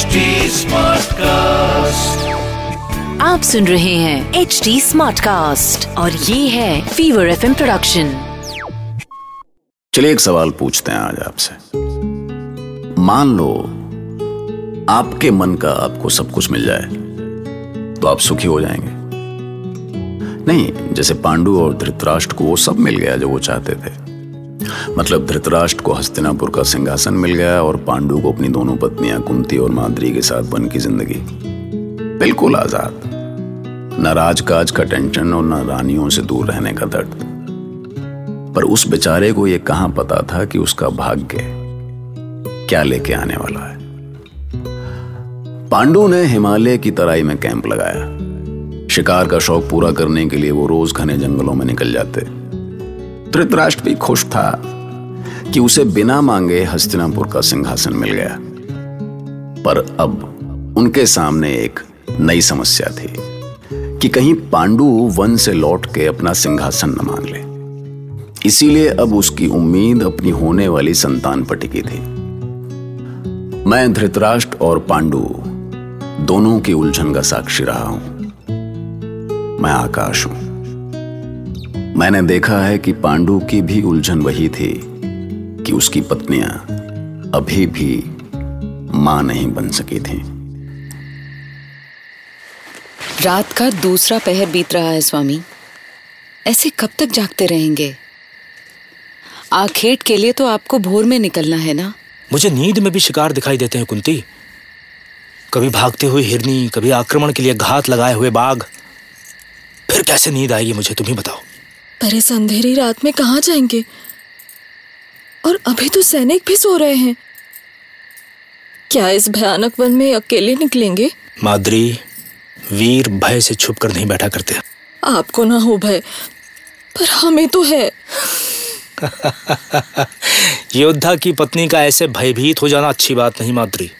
Smartcast. आप सुन रहे हैं एच डी स्मार्ट कास्ट और ये है फीवर एफ़ प्रोडक्शन चलिए एक सवाल पूछते हैं आज आपसे। मान लो आपके मन का आपको सब कुछ मिल जाए तो आप सुखी हो जाएँगे। नहीं जैसे पांडु और धृतराष्ट्र को वो सब मिल गया जो वो चाहते थे। मतलब धृतराष्ट्र को हस्तिनापुर का सिंहासन मिल गया और पांडु को अपनी दोनों पत्नियाँ कुंती और माद्री के साथ बन की ज़िंदगी। बिल्कुल आज़ाद। न राजकाज का टेंशन और न रानियों से दूर रहने का दर्द। पर उस बेचारे को यह कहाँ पता था कि उसका भाग्य क्या लेके आने वाला है? पांडु ने हिमालय की तराई में कैंप लगाया। शिकार का शौक पूरा करने के लिए वो रोज घने जंगलों में निकल जाते। धृतराष्ट्र भी खुश था कि उसे बिना मांगे हस्तिनापुर का सिंहासन मिल गया। पर अब उनके सामने एक नई समस्या थी कि कहीं पांडु वन से लौट के अपना सिंहासन न मांग ले। इसीलिए अब उसकी उम्मीद अपनी होने वाली संतान पर टिकी थी। मैं धृतराष्ट्र और पांडु दोनों की उलझन का साक्षी रहा हूँ। मैं आकाश हूँ। मैंने देखा है कि पांडु की भी उलझन वही थी कि उसकी पत्नियाँ अभी भी माँ नहीं बन सकी थीं। रात का दूसरा पहर बीत रहा है स्वामी। ऐसे कब तक जागते रहेंगे? आखेट के लिए तो आपको भोर में निकलना है ना? मुझे नींद में भी शिकार दिखाई देते हैं कुंती। कभी भागते हुए हिरनी कभी आक्रमण के लिए घात लगाए हुए बाघ। फिर कैसे नींद आएगी मुझे तुम ही बताओ। पर इस अंधेरी रात में कहाँ जाएँगे? और अभी तो सैनिक भी सो रहे हैं। क्या इस भयानक वन में अकेले निकलेंगे? माद्री वीर भय से छुप कर नहीं बैठा करते। आपको ना हो भय पर हमें तो है। योद्धा की पत्नी का ऐसे भयभीत हो जाना अच्छी बात नहीं माद्री।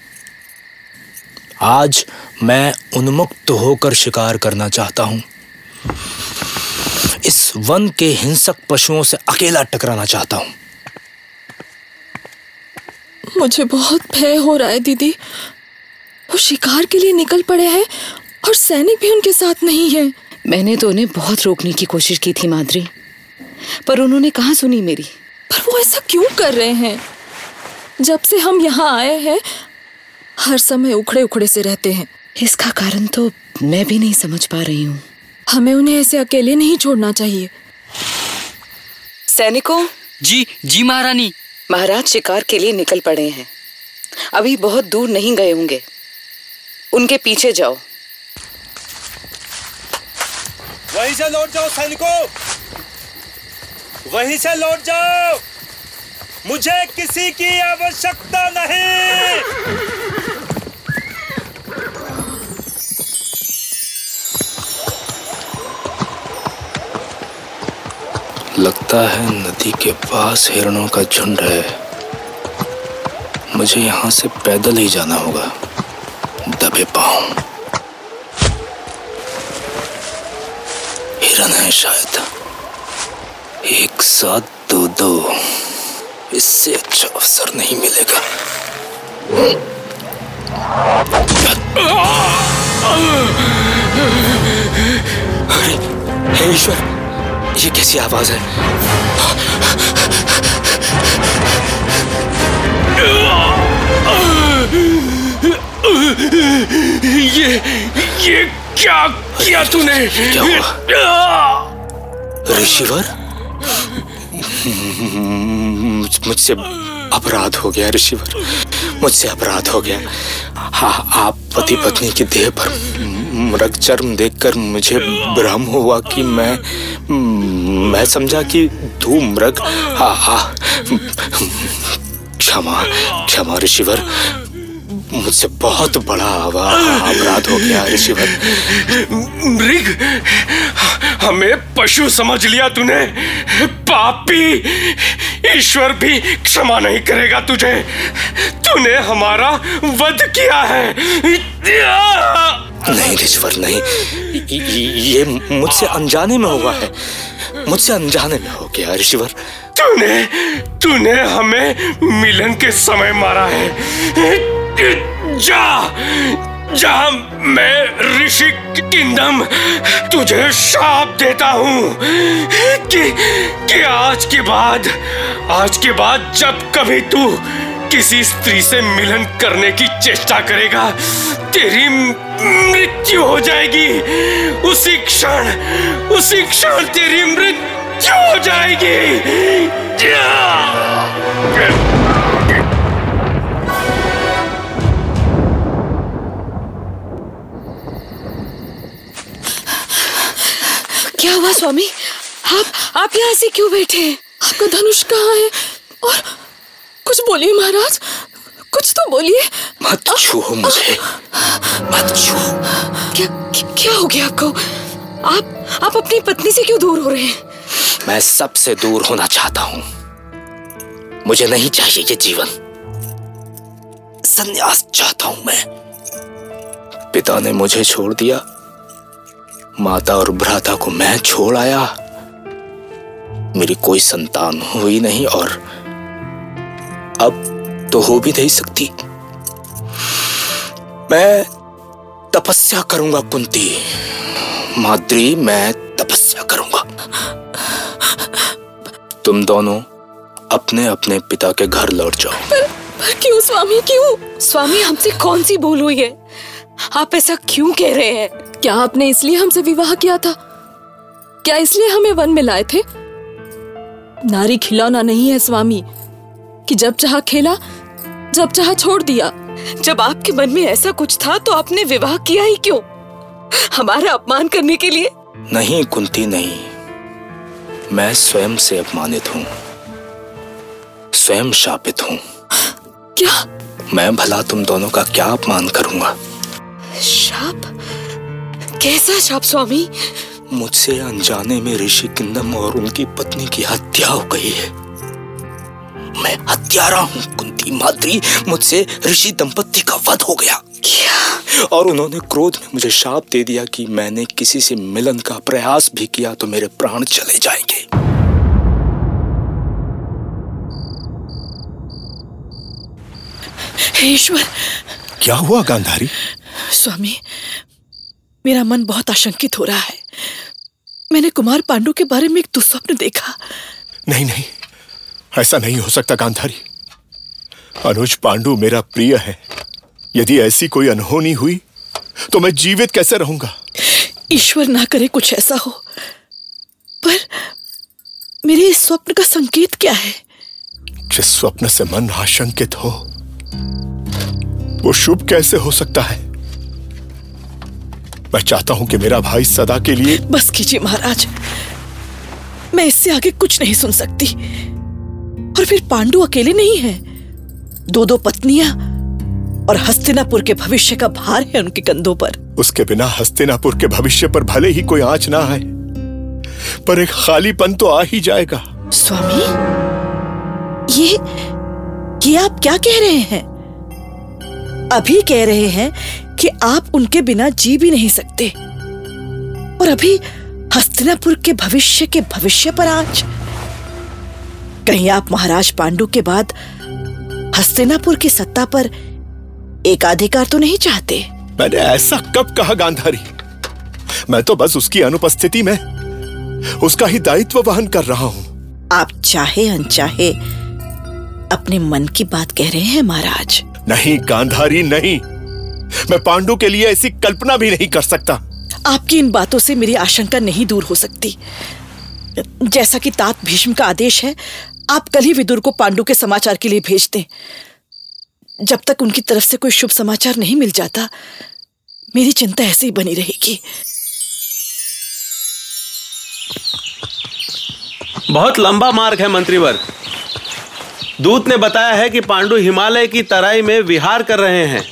आज मैं उन्मुक्त होकर शिकार करना चाहता हूँ। इस वन के हिंसक पशुओं से अकेला टकराना चाहता हूँ। मुझे बहुत भय हो रहा है दीदी। वो शिकार के लिए निकल पड़े हैं और सैनिक भी उनके साथ नहीं है। मैंने तो उन्हें बहुत रोकने की कोशिश की थी माद्री पर उन्होंने कहा सुनी मेरी? पर वो ऐसा क्यों कर रहे हैं? जब से हम यहाँ आए हैं हर समय उखड़े उखड़े से रहते हैं। इसका कारण तो मैं भी नहीं समझ पा रही हूँ। हमें उन्हें ऐसे अकेले नहीं छोड़ना चाहिए। सैनिकों? जी जी महारानी। महाराज शिकार के लिए निकल पड़े हैं। अभी बहुत दूर नहीं गए होंगे। उनके पीछे जाओ। वहीं से लौट जाओ सैनिकों। वहीं से लौट जाओ। मुझे किसी की आवश्यकता नहीं। लगता है नदी के पास हिरणों का झुंड है। मुझे यहाँ से पैदल ही जाना होगा। दबे पाऊँ हिरन है शायद। एक साथ दो दो। इससे अच्छा अवसर नहीं मिलेगा। अरे ईश्वर! ये कैसी आवाज़ है? ये ये क्या किया तूने? क्या हुआ? ऋषिवर? मुझसे अपराध हो गया ऋषिवर। मुझसे अपराध हो गया। हाँ आप पति पत्नी के देह पर मृग चर्म देखकर मुझे भ्रम हुआ कि मैं मैं समझा कि तू मृग क्षमा क्षमा, ऋषिवर। मुझसे बहुत बड़ा अपराध हो गया, ऋषिवर। मृग, हमें पशु समझ लिया तूने। पापी, ईश्वर भी क्षमा नहीं करेगा तुझे। तूने हमारा वध किया है। नहीं ऋषिवर नहीं। ये- मुझसे अनजाने में हुआ है। मुझसे अनजाने में हो गया ऋषिवर तूने तूने हमें मिलन के समय मारा है। जा जा, मैं ऋषि किंदम तुझे शाप देता हूँ कि कि आज के बाद, आज के बाद जब कभी तू किसी स्त्री से मिलन करने की चेष्टा करेगा, तेरी मृत्यु हो जाएगी। उसी क्षण उसी क्षण तेरी मृत्यु हो जाएगी। क्या हुआ, स्वामी? आप आप यहाँ से क्यों बैठे हैं? आपका धनुष कहाँ है? और कुछ बोलिए महाराज। कुछ तो बोलिए। मत छूहो मुझे। मत क्या क्या- क्या हो गया आपको? आप आप अपनी पत्नी से क्यों दूर हो रहे हैं? मैं सबसे दूर होना चाहता हूँ। मुझे नहीं चाहिए ये जीवन। संन्यास चाहता हूँ मैं। पिता ने मुझे छोड़ दिया। माता और भ्राता को मैं छोड़ आया। मेरी कोई संतान हुई नहीं और अब तो हो भी नहीं सकती। मैं तपस्या करूँगा कुंती। माद्री मैं तपस्या करूँगा। तुम दोनों अपने अपने पिता के घर लौट जाओ। पर, पर क्यों स्वामी क्यों? स्वामी हमसे कौन सी भूल हुई है? आप ऐसा क्यों कह रहे हैं? क्या आपने इसलिए हमसे विवाह किया था? क्या इसलिए हमें वन में लाए थे? नारी खिलौना नहीं है स्वामी। कि जब चाहा खेला जब चाहा छोड़ दिया जब आपके मन में ऐसा कुछ था तो आपने विवाह किया ही क्यों? हमारा अपमान करने के लिए? नहीं कुंती नहीं। मैं स्वयं से अपमानित हूँ। स्वयं शापित हूँ। क्या? मैं भला तुम दोनों का क्या अपमान करूँगा? शाप? कैसा शाप स्वामी? मुझसे अनजाने में ऋषि किंदम और उनकी पत्नी की हत्या हो गई है। मैं हत्यारा हूँ कुंती माद्री। मुझसे ऋषि दंपत्ति का वध हो गया। क्या? और उन्होंने क्रोध में मुझे शाप दे दिया कि मैंने किसी से मिलन का प्रयास भी किया तो मेरे प्राण चले जाएँगे। ईश्वर। क्या हुआ गांधारी? स्वामी मेरा मन बहुत आशंकित हो रहा है। मैंने कुमार पांडु के बारे में एक दुस्वप्न देखा। नहीं नहीं। ऐसा नहीं हो सकता गांधारी। अनुज पांडु मेरा प्रिय है। यदि ऐसी कोई अनहोनी हुई तो मैं जीवित कैसे रहूँगा? ईश्वर ना करे कुछ ऐसा हो। पर मेरे इस स्वप्न का संकेत क्या है? जिस स्वप्न से मन आशंकित हो वो शुभ कैसे हो सकता है? मैं चाहता हूँ कि मेरा भाई सदा के लिए बस कीजिए महाराज। मैं इससे आगे कुछ नहीं सुन सकती। और फिर पांडु अकेले नहीं है। दो दो पत्नियाँ और हस्तिनापुर के भविष्य का भार है उनके कंधों पर। उसके बिना हस्तिनापुर के भविष्य पर भले ही कोई आँच ना आए पर एक खालीपन तो आ ही जाएगा। स्वामी ये ये आप क्या कह रहे हैं? अभी कह रहे हैं कि आप उनके बिना जी भी नहीं सकते। और अभी हस्तिनापुर के भविष्य के भविष्य पर आज कहीं आप महाराज पांडु के बाद हस्तिनापुर की सत्ता पर एकाधिकार तो नहीं चाहते? मैंने ऐसा कब कहा गांधारी? मैं तो बस उसकी अनुपस्थिति में उसका ही दायित्व वहन कर रहा हूँ। आप चाहे अनचाहे अपने मन की बात कह रहे हैं महाराज। नहीं गांधारी नहीं। मैं पांडु के लिए ऐसी कल्पना भी नहीं कर सकता। आपकी इन बातों से मेरी आशंका नहीं दूर हो सकती। जैसा कि तात भीष्म का आदेश है आप कल ही विदुर को पांडु के समाचार के लिए भेज दें। जब तक उनकी तरफ़ से कोई शुभ समाचार नहीं मिल जाता मेरी चिंता ऐसे ही बनी रहेगी। बहुत लंबा मार्ग है मंत्रीवर। दूत ने बताया है कि पांडु हिमालय की तराई में विहार कर रहे हैं।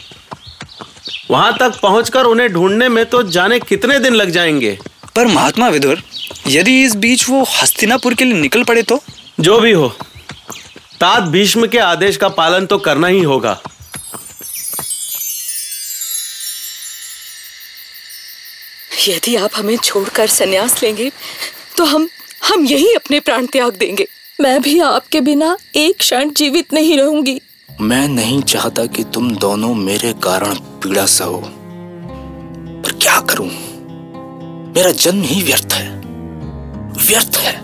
वहाँ तक पहुंचकर उन्हें ढूँढने में तो जाने कितने दिन लग जाएँगे? पर महात्मा विदुर यदि इस बीच वो हस्तिनापुर के लिए निकल पड़े तो? जो भी हो तात भीष्म के आदेश का पालन तो करना ही होगा। यदि आप हमें छोड़कर संन्यास लेंगे तो हम हम यही अपने प्राण त्याग देंगे। मैं भी आपके बिना एक क्षण जीवित नहीं रहूँगी। मैं नहीं चाहता कि तुम दोनों मेरे कारण पीड़ा सहो पर क्या करूँ? मेरा जन्म ही व्यर्थ है। व्यर्थ है।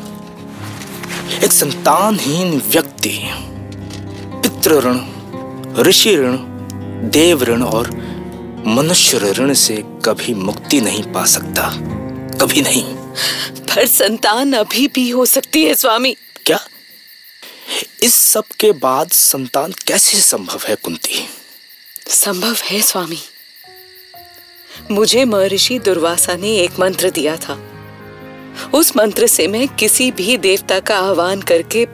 एक संतानहीन व्यक्ति पितृ ऋण ऋषि ऋण देव ऋण और मनुष्य ऋण से कभी मुक्ति नहीं पा सकता। कभी नहीं। पर संतान अभी भी हो सकती है स्वामी। क्या? इस सब के बाद संतान कैसे संभव है कुंती? संभव है स्वामी। मुझे महर्षि दुर्वासा ने एक मंत्र दिया था। उस मंत्र से मैं किसी भी देवता का आह्वान करके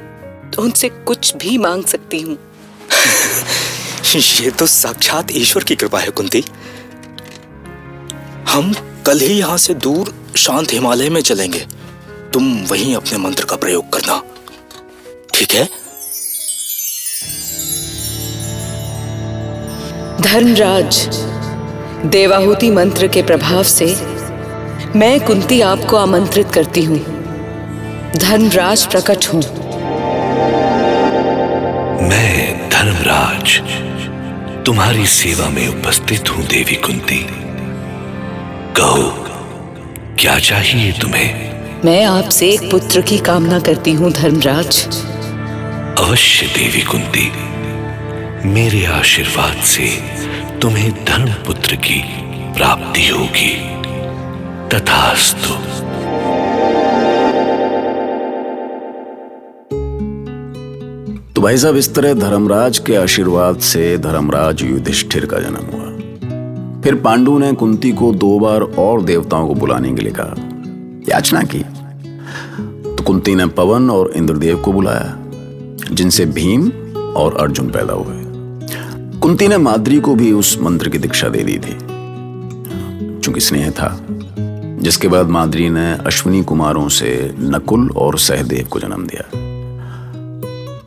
उनसे कुछ भी मांग सकती हूँ। ये तो साक्षात ईश्वर की कृपा है कुंती। हम कल ही यहाँ से दूर शांत हिमालय में चलेंगे। तुम वहीं अपने मंत्र का प्रयोग करना। ठीक है? धर्मराज देवाहुति मंत्र के प्रभाव से मैं कुंती आपको आमंत्रित करती हूँ। धर्मराज प्रकट हूँ। मैं धर्मराज तुम्हारी सेवा में उपस्थित हूँ देवी कुंती। कहो क्या चाहिए तुम्हें? मैं आपसे एक पुत्र की कामना करती हूँ धर्मराज। अवश्य देवी कुंती। मेरे आशीर्वाद से तुम्हें धर्म पुत्र की प्राप्ति होगी। तथास्तु। तो भाई साहब, इस तरह धर्मराज के आशीर्वाद से धर्मराज युधिष्ठिर का जन्म हुआ। फिर पांडु ने कुंती को दो बार और देवताओं को बुलाने के लिए कहा। याचना की। तो कुंती ने पवन और इंद्रदेव को बुलाया, जिनसे भीम और अर्जुन पैदा हुए। कुंती ने माद्री को भी उस मंत्र की दीक्षा दे दी थी। चूँकि स्नेह था जिसके बाद माद्री ने अश्विनी कुमारों से नकुल और सहदेव को जन्म दिया।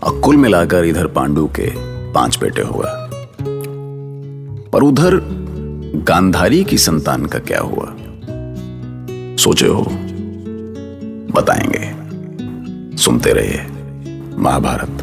और कुल मिलाकर इधर पांडु के पाँच बेटे हुआ। पर उधर गांधारी की संतान का क्या हुआ? सोचे हो? बताएँगे। सुनते रहिए, महाभारत।